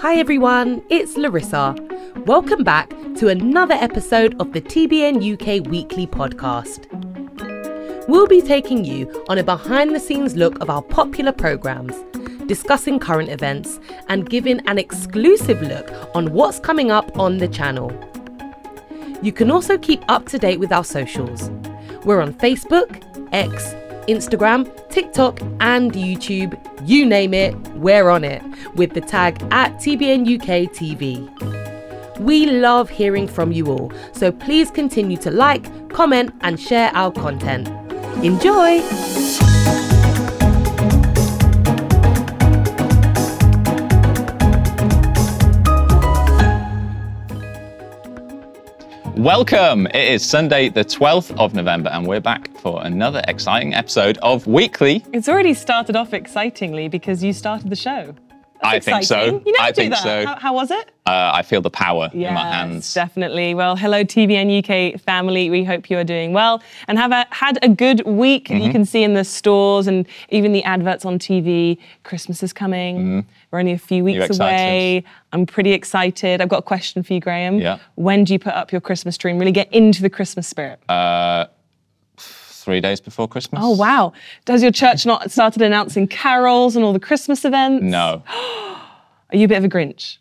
Hi everyone, it's Larissa. Welcome back to another episode of the TBN UK Weekly podcast. We'll be taking you on a behind the scenes look of our popular programmes, discussing current events, and giving an exclusive look on what's coming up on the channel. You can also keep up to date with our socials. We're on Facebook, X, Instagram, TikTok, and YouTube. You name it, we're on it with the tag at TBNUK TV. We love hearing from you all, so please continue to like, comment, and share our content. Enjoy! Welcome! It is Sunday, the 12th of November, and we're back for another exciting episode of Weekly. It's already started off excitingly because you started the show. That's I think so. exciting. You never I do think that. so. How, how was it? Uh, I feel the power in my hands. definitely. Well, hello, TBN UK family. We hope you are doing well and have a, had a good week. Mm-hmm. You can see in the stores and even the adverts on TV. Christmas is coming. We're only a few weeks away. I'm pretty excited. I've got a question for you, Graham. Yeah. When do you put up your Christmas tree and really get into the Christmas spirit? Uh, three days before Christmas? oh, wow. Does your church not started announcing carols and all the Christmas events? No. Are you a bit of a Grinch?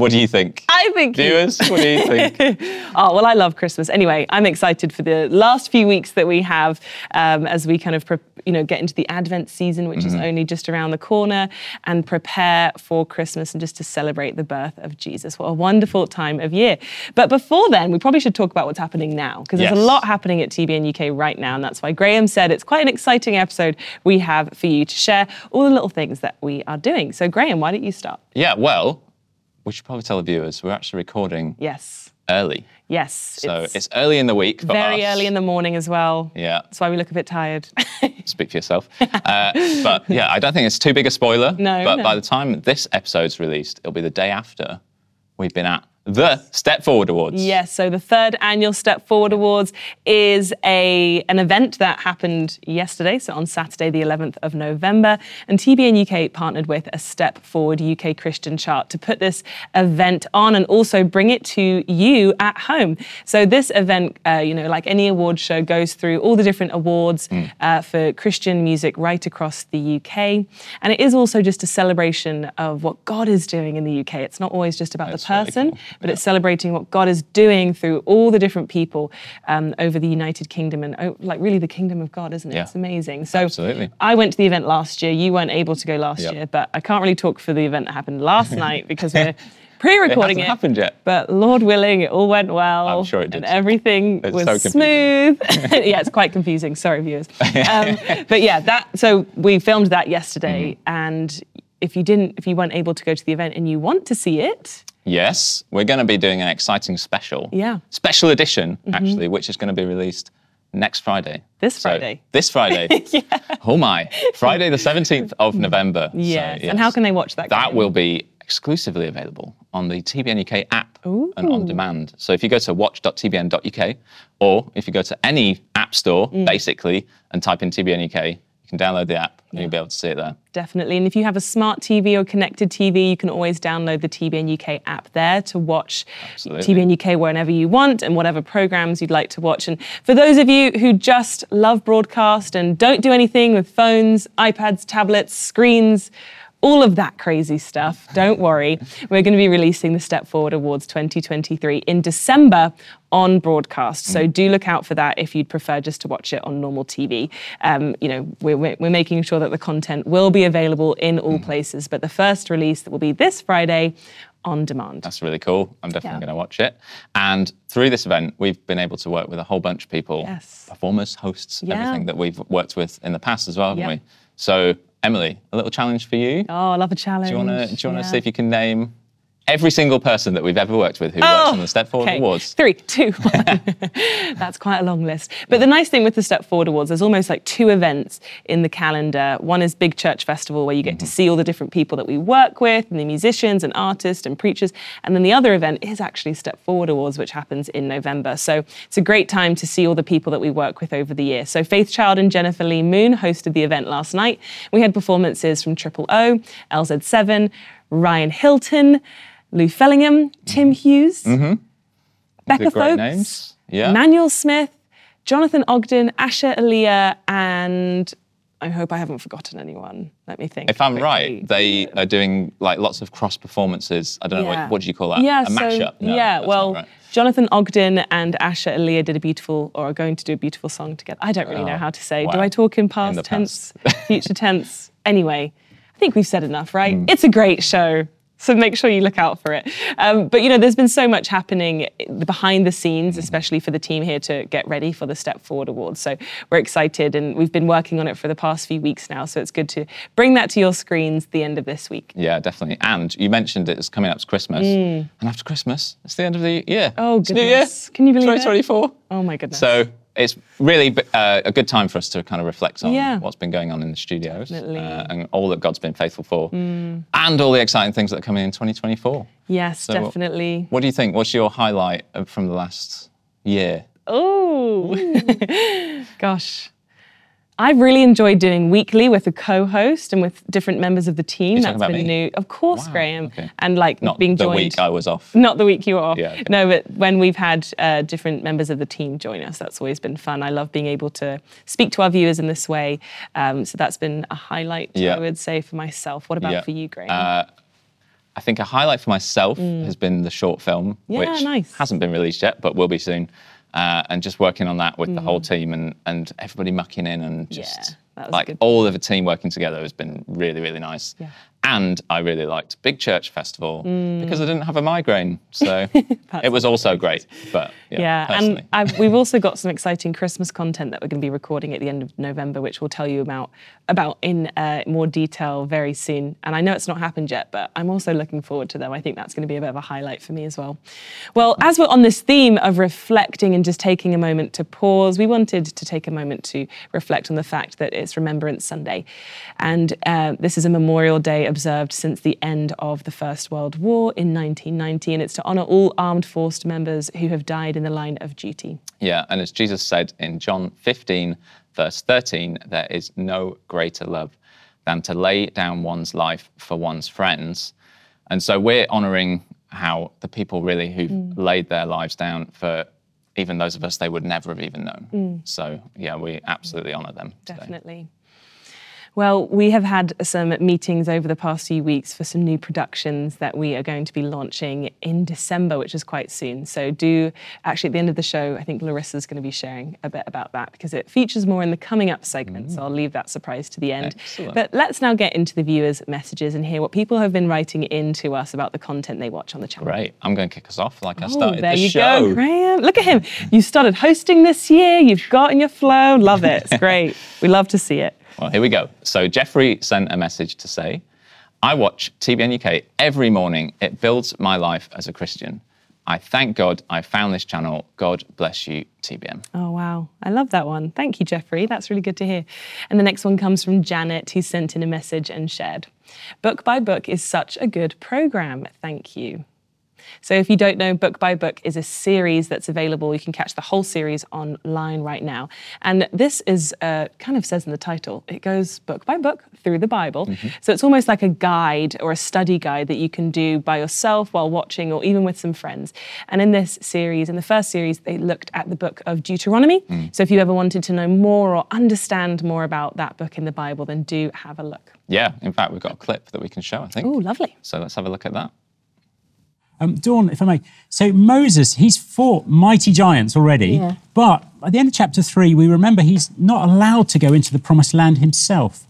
What do you think? I think Viewers, what do you think? Oh, well, I love Christmas. Anyway, I'm excited for the last few weeks that we have um, as we kind of, you know, get into the Advent season, which is only just around the corner, and prepare for Christmas and just to celebrate the birth of Jesus. What a wonderful time of year. But before then, we probably should talk about what's happening now, because there's Yes. a lot happening at TBN UK right now. And that's why Graham said it's quite an exciting episode we have for you to share all the little things that we are doing. So, Graham, why don't you start? yeah, well, we should probably tell the viewers we're actually recording Yes. early. Yes. So it's, early in the week very us. early in the morning as well. Yeah, That's why we look a bit tired. speak for yourself. Uh, but yeah, I don't think it's too big a spoiler. No, But no. by the time this episode's released, it'll be the day after we've been at the Step Forward Awards. yes, so the third annual Step Forward Awards is a an event that happened yesterday, so on Saturday, the 11th of November. And TBN UK partnered with a Step Forward UK Christian chart to put this event on and also bring it to you at home. So this event, uh, you know, like any award show, goes through all the different awards uh, for Christian music right across the UK. And it is also just a celebration of what God is doing in the UK. It's not always just about That's the really person, cool. But it's celebrating what God is doing through all the different people um, over the United Kingdom and oh, like really the kingdom of God, isn't it? Yeah. It's amazing. So Absolutely. I went to the event last year. You weren't able to go last Yep. year, but I can't really talk for the event that happened last night because we're pre-recording It it. hasn't happened yet. But Lord willing, it all went well. I'm sure it did. And everything It's was so smooth. yeah, it's quite confusing. Sorry, viewers. Um, but yeah, that. So we filmed that yesterday, Mm-hmm. and if you didn't, if you weren't able to go to the event and you want to see it, Yes, we're going to be doing an exciting special. Yeah. Mm-hmm. Special edition, actually, which is going to be released next Friday. This So, Friday? this Friday. yeah. Oh my. Friday, the 17th of November. So, yes. And how can they watch that? That will be exclusively available on the TBN UK app and on demand. So if you go to watch.tbn.uk or if you go to any app store, Mm. basically, and type in TBN UK, can download the app and you'll be able to see it there. Definitely. And if you have a smart TV or connected TV, you can always download the TBN UK app there to watch Absolutely. TBN UK whenever you want and whatever programs you'd like to watch. And for those of you who just love broadcast and don't do anything with phones, iPads, tablets, screens, all of that crazy stuff, don't worry. We're going to be releasing the Step Forward Awards 2023 in December on broadcast. So do look out for that if you'd prefer just to watch it on normal TV. Um, you know, we're, we're, making sure that the content will be available in all places, but the first release that will be this Friday on demand. That's really cool. I'm definitely Yeah. going to watch it. And through this event, we've been able to work with a whole bunch of people, Yes. performers, hosts, Yeah. everything that we've worked with in the past as well, haven't Yep. we? So, Emily, a little challenge for you. Oh, I love a challenge. Do you want to? Do you want to Yeah. see if you can name every single person that we've ever worked with who works on the Step Forward Oh, okay. Awards? Three, two, one. That's quite a long list. But the nice thing with the Step Forward Awards, there's almost like two events in the calendar. One is Big Church Festival, where you get to Mm-hmm. see all the different people that we work with, and the musicians and artists and preachers. And then the other event is actually Step Forward Awards, which happens in November. So it's a great time to see all the people that we work with over the year. So Faith Child and Jennifer Lee Moon hosted the event last night. We had performances from Triple O, LZ7, Ryan Hilton, Lou Fellingham, Tim Hughes, Becca The great Folks, names. Yeah. Manuel Smith, Jonathan Ogden, Asher Aaliyah, and I hope I haven't forgotten anyone. Let me think. if I'm quickly. right, they are doing like lots of cross performances. I don't know Yeah. what, what do you call that? Yeah, a so mashup. No, yeah, well, right. Jonathan Ogden and Asher Aaliyah did a beautiful, or are going to do a beautiful song together. I don't really know how to say. Do Oh. I talk in past the tense, future tense? Anyway, I think we've said enough, right? Hmm. It's a great show. So make sure you look out for it. Um, but you know, there's been so much happening behind the scenes, especially for the team here to get ready for the Step Forward Awards. So we're excited, and we've been working on it for the past few weeks now. So it's good to bring that to your screens the end of this week. Yeah, definitely. And you mentioned it's coming up to Christmas, and after Christmas, it's the end of the year. Mm. Oh, New Year. goodness. Can you believe it? 2024. Oh my goodness. So it's really uh, a good time for us to kind of reflect on Yeah. what's been going on in the studios Mm. uh, and all that God's been faithful for, and all the exciting things that are coming in 2024. yes, So definitely. What do you think? What's your highlight from the last year? Oh, gosh. I've really enjoyed doing weekly with a co-host and with different members of the team. You're That's been me? new, of course, Wow, Graham, okay. and like Not being the joined. week I was off. Not the week you were off. Yeah, okay. No, but when we've had uh, different members of the team join us, that's always been fun. I love being able to speak to our viewers in this way. Um, so that's been a highlight, Yeah. I would say, for myself. What about Yeah. for you, Graham? Uh, I think a highlight for myself has been the short film, Mm. Yeah, which nice. hasn't been released yet, but will be soon. Uh, and just working on that with the Mm. whole team and, and everybody mucking in and just a like all of the team working together has been really, really nice. Yeah. And I really liked Big Church Festival because I didn't have a migraine. So it was also great. But yeah, Yeah, personally. and I've, we've also got some exciting Christmas content that we're going to be recording at the end of November, which we'll tell you about about in uh, more detail very soon. And I know it's not happened yet, but I'm also looking forward to them. I think that's going to be a bit of a highlight for me as well. Well, as we're on this theme of reflecting and just taking a moment to pause, we wanted to take a moment to reflect on the fact that it's Remembrance Sunday, and uh, this is a Memorial Day observed since the end of the First World War in 1990, and it's to honour all armed force members who have died in the line of duty. Yeah, and as Jesus said in John 15, verse 13, there is no greater love than to lay down one's life for one's friends. And so we're honoring how the people really who've mm. laid their lives down for even those of us they would never have even known. Mm. So yeah, we absolutely honor them. today. Well, we have had some meetings over the past few weeks for some new productions that we are going to be launching in December, which is quite soon. So, do actually at the end of the show, I think Larissa's going to be sharing a bit about that because it features more in the coming up segment. So, mm. I'll leave that surprise to the end. Excellent. But let's now get into the viewers' messages and hear what people have been writing in to us about the content they watch on the channel. Great. I'm going to kick us off like I Oh, started there the you show. go, Graham. Look at him. You started hosting this year. You've got in your flow. Love it. It's great. we love to see it. Well, here we go. So Jeffrey sent a message to say, I watch TBN UK every morning. It builds my life as a Christian. I thank God I found this channel. God bless you, TBN. Oh, wow. I love that one. Thank you, Jeffrey. That's really good to hear. And the next one comes from Janet, who sent in a message and shared Book by Book is such a good program. Thank you. So, if you don't know, Book by Book is a series that's available. You can catch the whole series online right now. And this is uh, kind of says in the title, it goes book by book through the Bible. So, it's almost like a guide or a study guide that you can do by yourself while watching or even with some friends. And in this series, in the first series, they looked at the book of Deuteronomy. So, if you ever wanted to know more or understand more about that book in the Bible, then do have a look. Yeah, in fact, we've got a clip that we can show, I think. Oh, lovely. So let's have a look at that. Um, Dawn, if I may. So Moses, he's fought mighty giants already, Yeah. but at the end of chapter three, we remember he's not allowed to go into the promised land himself.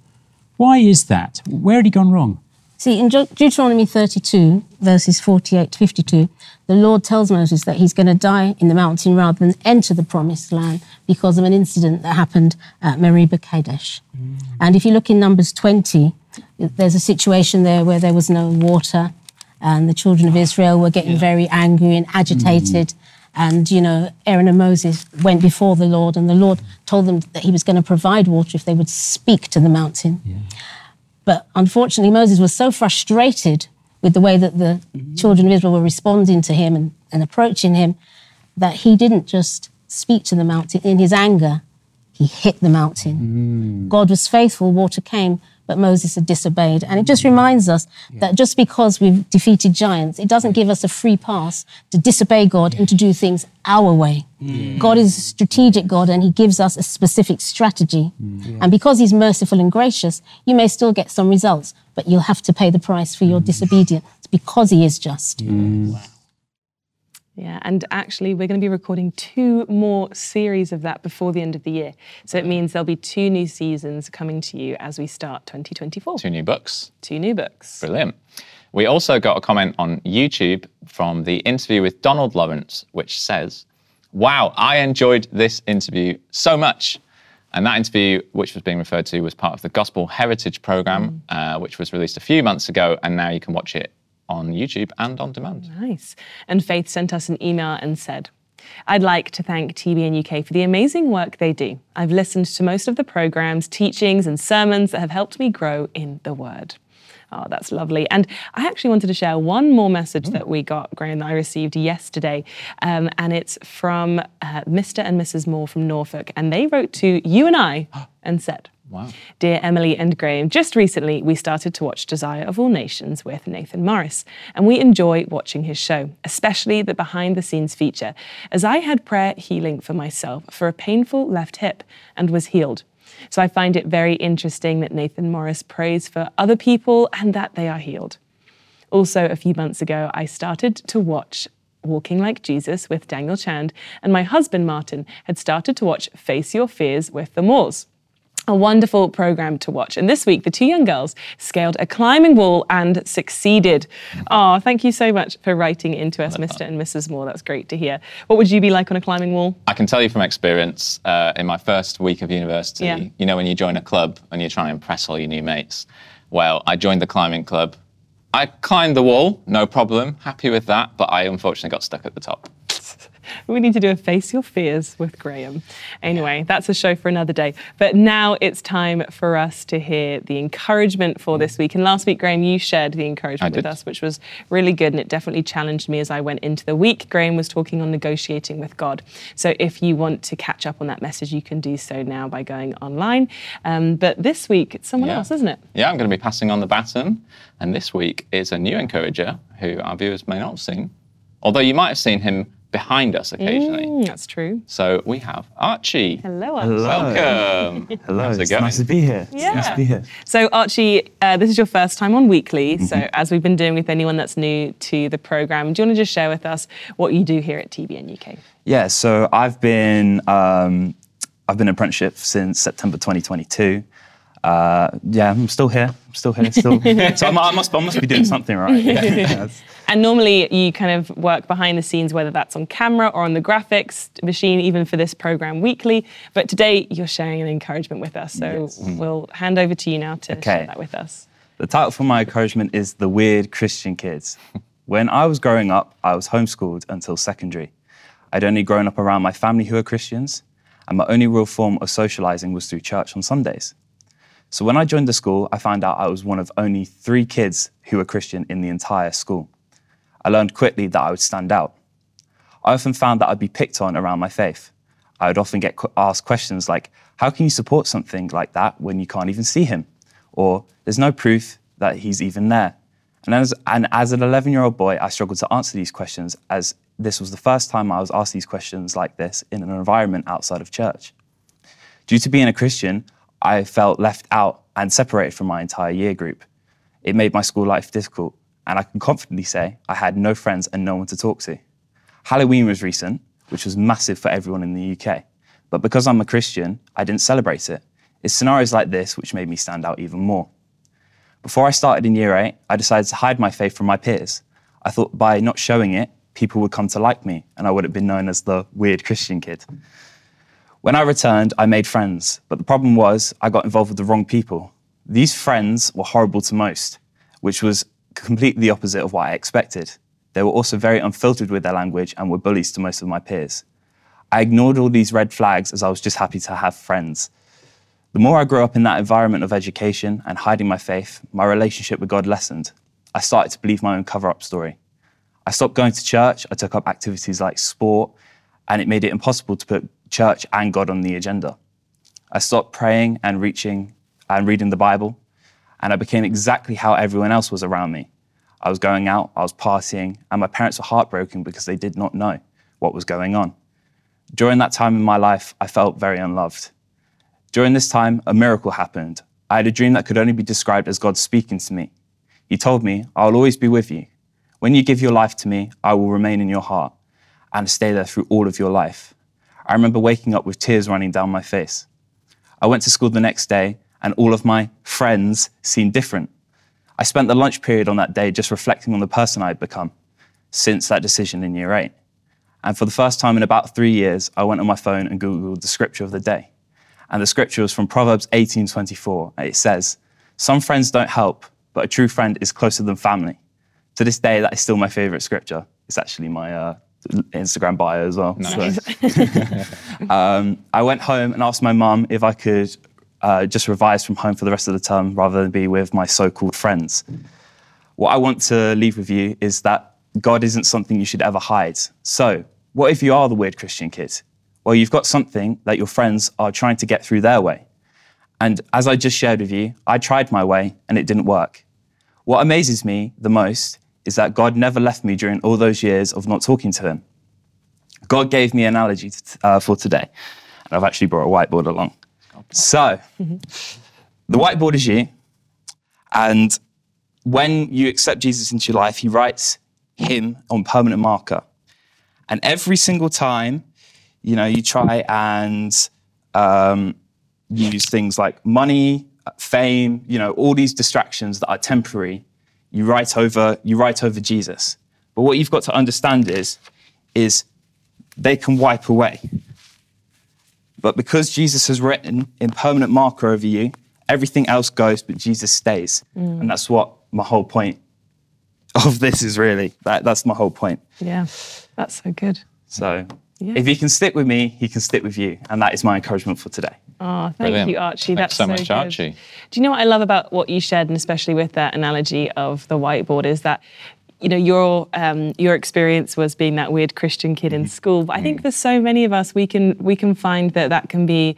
Why is that? Where had he gone wrong? See, in Deut- Deuteronomy 32, verses 48 to 52, the Lord tells Moses that he's going to die in the mountain rather than enter the promised land because of an incident that happened at Meribah Kadesh. And if you look in Numbers 20, there's a situation there where there was no water and the children of ah, Israel were getting very angry and agitated. Mm. And, you know, Aaron and Moses went before the Lord, and the Lord told them that he was going to provide water if they would speak to the mountain. But unfortunately, Moses was so frustrated with the way that the mm-hmm. children of Israel were responding to him and, and approaching him that he didn't just speak to the mountain. In his anger, he hit the mountain. Mm. God was faithful, water came, but Moses had disobeyed. And it just reminds us that just because we've defeated giants, it doesn't give us a free pass to disobey God and to do things our way. God is a strategic God and He gives us a specific strategy. Mm. And because He's merciful and gracious, you may still get some results, but you'll have to pay the price for your mm. disobedience because He is just. Mm. Yeah, and actually, we're going to be recording two more series of that before the end of the year. So it means there'll be two new seasons coming to you as we start 2024. Two new books. Two new books. Brilliant. We also got a comment on YouTube from the interview with Donald Lawrence, which says, Wow, I enjoyed this interview so much. And that interview, which was being referred to, was part of the Gospel Heritage Programme, uh, which was released a few months ago. And now you can watch it on YouTube and on demand. Nice. And Faith sent us an email and said, I'd like to thank TBN UK for the amazing work they do. I've listened to most of the programs, teachings, and sermons that have helped me grow in the Word. Oh, that's lovely. And I actually wanted to share one more message that we got, Graham, that I received yesterday. Um, and it's from uh, Mr. and Mrs. Moore from Norfolk. And they wrote to you and I and said, Wow. Dear Emily and Graham, just recently we started to watch Desire of All Nations with Nathan Morris, and we enjoy watching his show, especially the behind the scenes feature, as I had prayer healing for myself for a painful left hip and was healed. So I find it very interesting that Nathan Morris prays for other people and that they are healed. Also, a few months ago, I started to watch Walking Like Jesus with Daniel Chand, and my husband Martin had started to watch Face Your Fears with the Moors. A wonderful program to watch. And this week, the two young girls scaled a climbing wall and succeeded. Oh, thank you so much for writing into us, Mr. and Mrs. Moore. That's great to hear. What would you be like on a climbing wall? I can tell you from experience, uh, in my first week of university, Yeah. you know, when you join a club and you're trying to impress all your new mates. Well, I joined the climbing club. I climbed the wall, no problem, happy with that, but I unfortunately got stuck at the top. We need to do a Face Your Fears with Graham. Anyway, that's a show for another day. But now it's time for us to hear the encouragement for this week. And last week, Graham, you shared the encouragement with us, which was really good. And it definitely challenged me as I went into the week. Graham was talking on negotiating with God. So if you want to catch up on that message, you can do so now by going online. Um, but this week, it's someone Yeah. else, isn't it? Yeah, I'm going to be passing on the baton. And this week is a new encourager who our viewers may not have seen, although you might have seen him behind us occasionally. Mm, that's true. So we have Archie. Hello, Archie. Welcome. Hello, How's it it's nice to be here. It's Yeah. nice to be here. So, Archie, uh, this is your first time on Weekly. So, as we've been doing with anyone that's new to the program, do you want to just share with us what you do here at TBN UK? Yeah, so I've been um, I've been in apprenticeship since September 2022. Uh, yeah, I'm still here. I'm still here. Still. so I, mu- I must I must be doing something right. Yeah. And normally, you kind of work behind the scenes, whether that's on camera or on the graphics machine, even for this program weekly. But today, you're sharing an encouragement with us. So, we'll hand over to you now to share that with us. The title for my encouragement is The Weird Christian Kids. When I was growing up, I was homeschooled until secondary. I'd only grown up around my family who are Christians, and my only real form of socializing was through church on Sundays. So when I joined the school, I found out I was one of only three kids who were Christian in the entire school. I learned quickly that I would stand out. I often found that I'd be picked on around my faith. I would often get asked questions like, How can you support something like that when you can't even see him? Or, There's no proof that he's even there. And as, and as an 11 year old boy, I struggled to answer these questions as this was the first time I was asked these questions like this in an environment outside of church. Due to being a Christian, I felt left out and separated from my entire year group. It made my school life difficult, and I can confidently say I had no friends and no one to talk to. Halloween was recent, which was massive for everyone in the UK. But because I'm a Christian, I didn't celebrate it. It's scenarios like this which made me stand out even more. Before I started in year eight, I decided to hide my faith from my peers. I thought by not showing it, people would come to like me and I would have been known as the weird Christian kid. When I returned, I made friends, but the problem was I got involved with the wrong people. These friends were horrible to most, which was completely the opposite of what I expected. They were also very unfiltered with their language and were bullies to most of my peers. I ignored all these red flags as I was just happy to have friends. The more I grew up in that environment of education and hiding my faith, my relationship with God lessened. I started to believe my own cover up story. I stopped going to church, I took up activities like sport, and it made it impossible to put church and God on the agenda. I stopped praying and reaching and reading the Bible, and I became exactly how everyone else was around me. I was going out, I was partying, and my parents were heartbroken because they did not know what was going on. During that time in my life, I felt very unloved. During this time, a miracle happened. I had a dream that could only be described as God speaking to me. He told me, I'll always be with you. When you give your life to me, I will remain in your heart and stay there through all of your life. I remember waking up with tears running down my face. I went to school the next day, and all of my friends seemed different. I spent the lunch period on that day just reflecting on the person I had become since that decision in year eight. And for the first time in about three years, I went on my phone and Googled the scripture of the day. And the scripture was from Proverbs 18:24. It says, Some friends don't help, but a true friend is closer than family. To this day, that is still my favorite scripture. It's actually my uh, Instagram bio as well. So, um, I went home and asked my mum if I could uh, just revise from home for the rest of the term rather than be with my so called friends. What I want to leave with you is that God isn't something you should ever hide. So, what if you are the weird Christian kid? Well, you've got something that your friends are trying to get through their way. And as I just shared with you, I tried my way and it didn't work. What amazes me the most is that God never left me during all those years of not talking to Him. God gave me an analogy uh, for today, and I've actually brought a whiteboard along. So, the whiteboard is you, and when you accept Jesus into your life, He writes Him on permanent marker. And every single time, you know, you try and um, use things like money, fame, you know, all these distractions that are temporary you write over you write over Jesus. But what you've got to understand is is they can wipe away. But because Jesus has written in permanent marker over you, everything else goes, but Jesus stays. Mm. And that's what my whole point of this is really. That, that's my whole point. Yeah, that's so good. So Yeah. if he can stick with me, he can stick with you. And that is my encouragement for today. Oh, thank Brilliant. you, Archie. Thanks That's so much, good. Archie. Do you know what I love about what you shared, and especially with that analogy of the whiteboard, is that you know your um, your experience was being that weird Christian kid Mm-hmm. in school. But I think for so many of us, we can we can find that that can be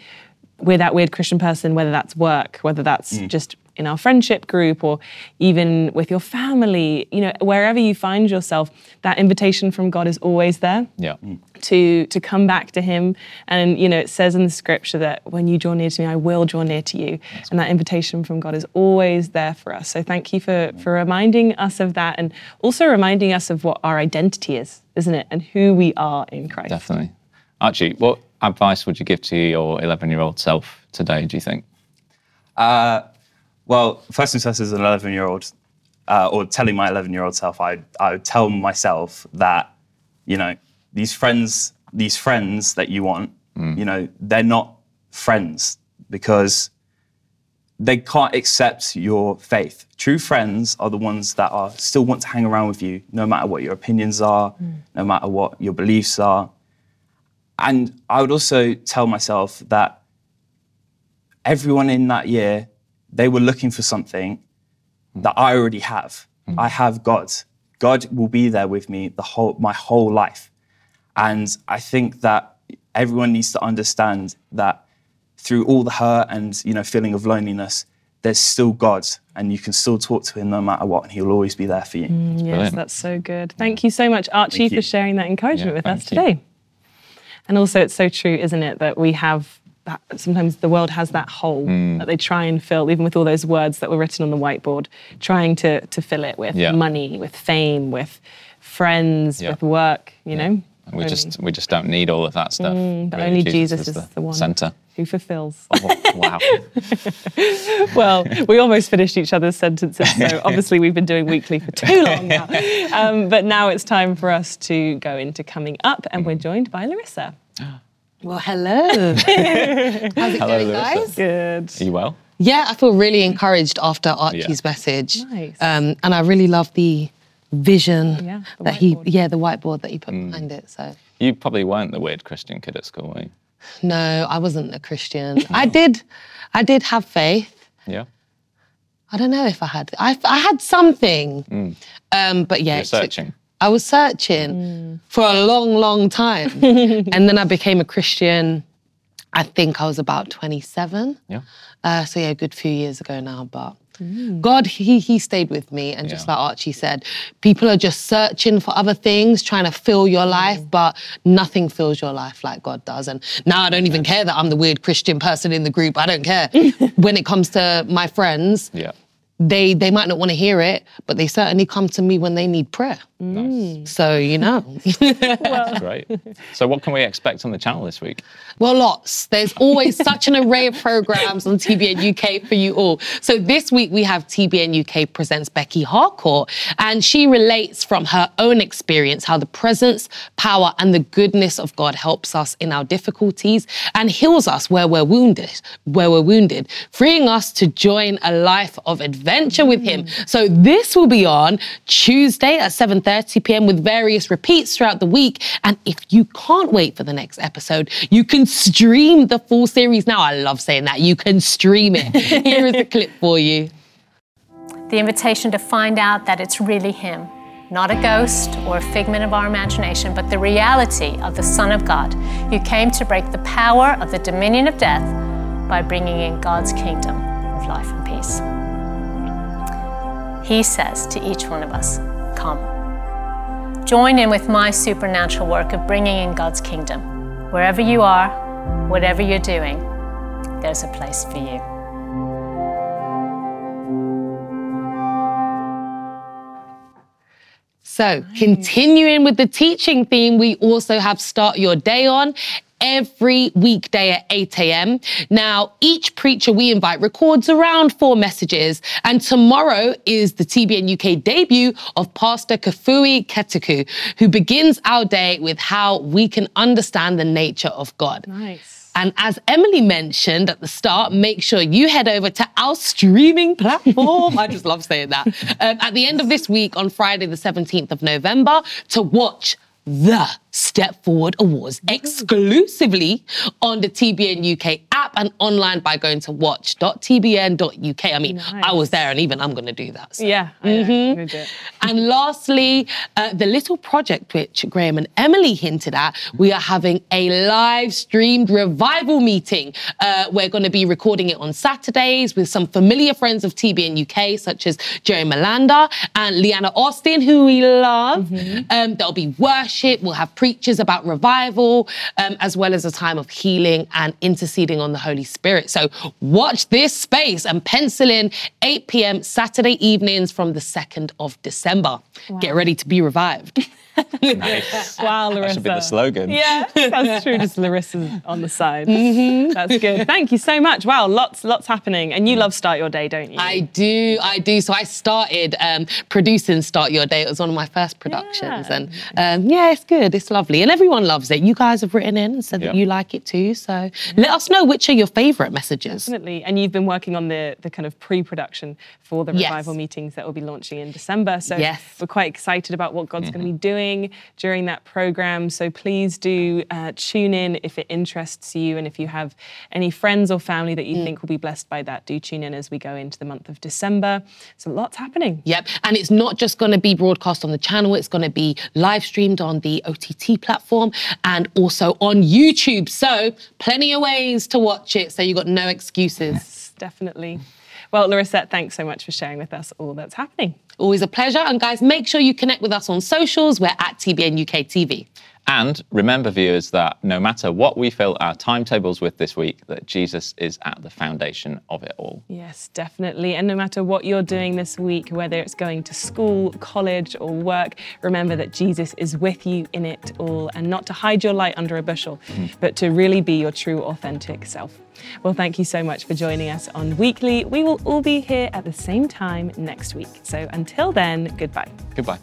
we're that weird Christian person, whether that's work, whether that's Mm. just in our friendship group or even with your family, you know, wherever you find yourself, that invitation from God is always there. Yeah. Mm. to to come back to him. And you know it says in the scripture that when you draw near to me i will draw near to you. And that invitation from god is always there for us. So thank you for for reminding us of that and also reminding us of what our identity is isn't it? And who we are in christ. Definitely. Archie, what advice would you give to your 11 year old self today, do you think? Uh, Well, first and foremost, as an 11 year old, uh, or telling my 11 year old self, I, I would tell myself that, you know, these friends, these friends that you want, you know, they're not friends because they can't accept your faith. True friends are the ones that are still want to hang around with you, no matter what your opinions are, no matter what your beliefs are. And I would also tell myself that everyone in that year, they were looking for something that I already have. Hmm. I have God. God will be there with me the whole my whole life. And I think that everyone needs to understand that through all the hurt and you know feeling of loneliness, there's still God and you can still talk to him no matter what and he'll always be there for you. Mm, yes Brilliant. that's so good thank you so much archie for sharing that encouragement Yeah, with us thank you. today and also it's so true isn't it that we have that sometimes the world has that hole Hmm. that they try and fill even with all those words that were written on the whiteboard trying to to fill it with Yeah. money with fame with friends Yeah. with work you know And we Only- just we just don't need all of that stuff. but Really, only jesus, is, the, one center. who fulfills Oh, wow. well, we almost finished each other's sentences, so obviously we've been doing weekly for too long now. Um, but now it's time for us to go into coming up, and we're joined by Larissa. Well, hello. How's it Hello, going, Larissa. guys? Good. Are you well? Yeah, I feel really encouraged after Archie's message. Nice. Um, and I really love the vision Yeah, the that he, yeah, the whiteboard that he put behind it. So, You probably weren't the weird Christian kid at school, were you? no, I wasn't a Christian. I did, I did have faith. Yeah. I don't know if I had, I, I had something. Um, but yeah, You're it took- searching. I was searching mm. for a long, long time. and then I became a Christian, I think I was about 27. Yeah. Uh, so yeah, a good few years ago now. But mm. God, he he stayed with me, and just Yeah. like Archie said, people are just searching for other things, trying to fill your mm. life, but nothing fills your life like God does. And now I don't even care that I'm the weird Christian person in the group. I don't care. when it comes to my friends, Yeah. They they might not want to hear it, but they certainly come to me when they need prayer. Nice. So you know. Great. So, what can we expect on the channel this week? Well, lots. There's always such an array of programs on TBN UK for you all. So this week we have TBN UK presents Becky Harcourt, and she relates from her own experience how the presence, power, and the goodness of God helps us in our difficulties and heals us where we're wounded, where we're wounded, freeing us to join a life of adventure with Him. Mm. So this will be on Tuesday at 7:30 p.m. with various repeats throughout the week. And if you can't wait for the next episode, you can stream the full series now. I love saying that. You can stream it. Here is a clip for you. the invitation to find out that it's really Him, not a ghost or a figment of our imagination, but the reality of the Son of God who came to break the power of the dominion of death by bringing in God's kingdom of life and peace. He says to each one of us, Come. Join in with my supernatural work of bringing in God's kingdom. Wherever you are, whatever you're doing, there's a place for you. So, continuing with the teaching theme, we also have Start Your Day On every weekday at 8 a.m. Now, each preacher we invite records around four messages, and tomorrow is the TBN UK debut of Pastor Kafui Ketuku, who begins our day with how we can understand the nature of God. Nice. And as Emily mentioned at the start, make sure you head over to our streaming platform. I just love saying that. Um, at the end of this week, on Friday, the 17th of November, to watch the Step Forward Awards exclusively on the TBN UK app and online by going to watch.tbn.uk. I mean, I was there and even I'm going to do that. so. Yeah. Do. And lastly, uh, the little project which Graham and Emily hinted at, we are having a live streamed revival meeting. Uh, we're going to be recording it on Saturdays with some familiar friends of TBN UK, such as Jerry Melanda and Leanna Austin, who we love. Um, there'll be worship, we'll have preachers about revival, um, as well as a time of healing and interceding on the Holy Spirit. So watch this space and pencil in 8 p.m. Saturday evenings from the 2nd of December. Get ready to be revived. Nice. Wow, Larissa. That should be the slogan. Yeah, that's true. Just Larissa's on the side. That's good. Thank you so much. Wow, lots, lots happening. And you love Start Your Day, don't you? I do, I do. So I started um, producing Start Your Day. It was one of my first productions, Yeah. and um, yeah, it's good. It's lovely, and everyone loves it. You guys have written in and said that you like it too. So let us know which are your favourite messages. Definitely. And you've been working on the, the kind of pre production for the Yes. revival meetings that will be launching in December. So Yes. we're quite excited about what God's going to be doing during that program. So please do uh, tune in if it interests you. And if you have any friends or family that you think will be blessed by that, do tune in as we go into the month of December. So lots happening. Yep. And it's not just going to be broadcast on the channel, it's going to be live streamed on the OTT platform and also on YouTube. So, plenty of ways to watch it. So, you've got no excuses. Definitely. Well, Larissa, thanks so much for sharing with us all that's happening. Always a pleasure. And, guys, make sure you connect with us on socials. We're at TBN UK TV. And remember, viewers, that no matter what we fill our timetables with this week, that Jesus is at the foundation of it all. Yes, definitely. And no matter what you're doing this week, whether it's going to school, college, or work, remember that Jesus is with you in it all and not to hide your light under a bushel, mm-hmm. but to really be your true, authentic self. Well, thank you so much for joining us on Weekly. We will all be here at the same time next week. So until then, goodbye. Goodbye.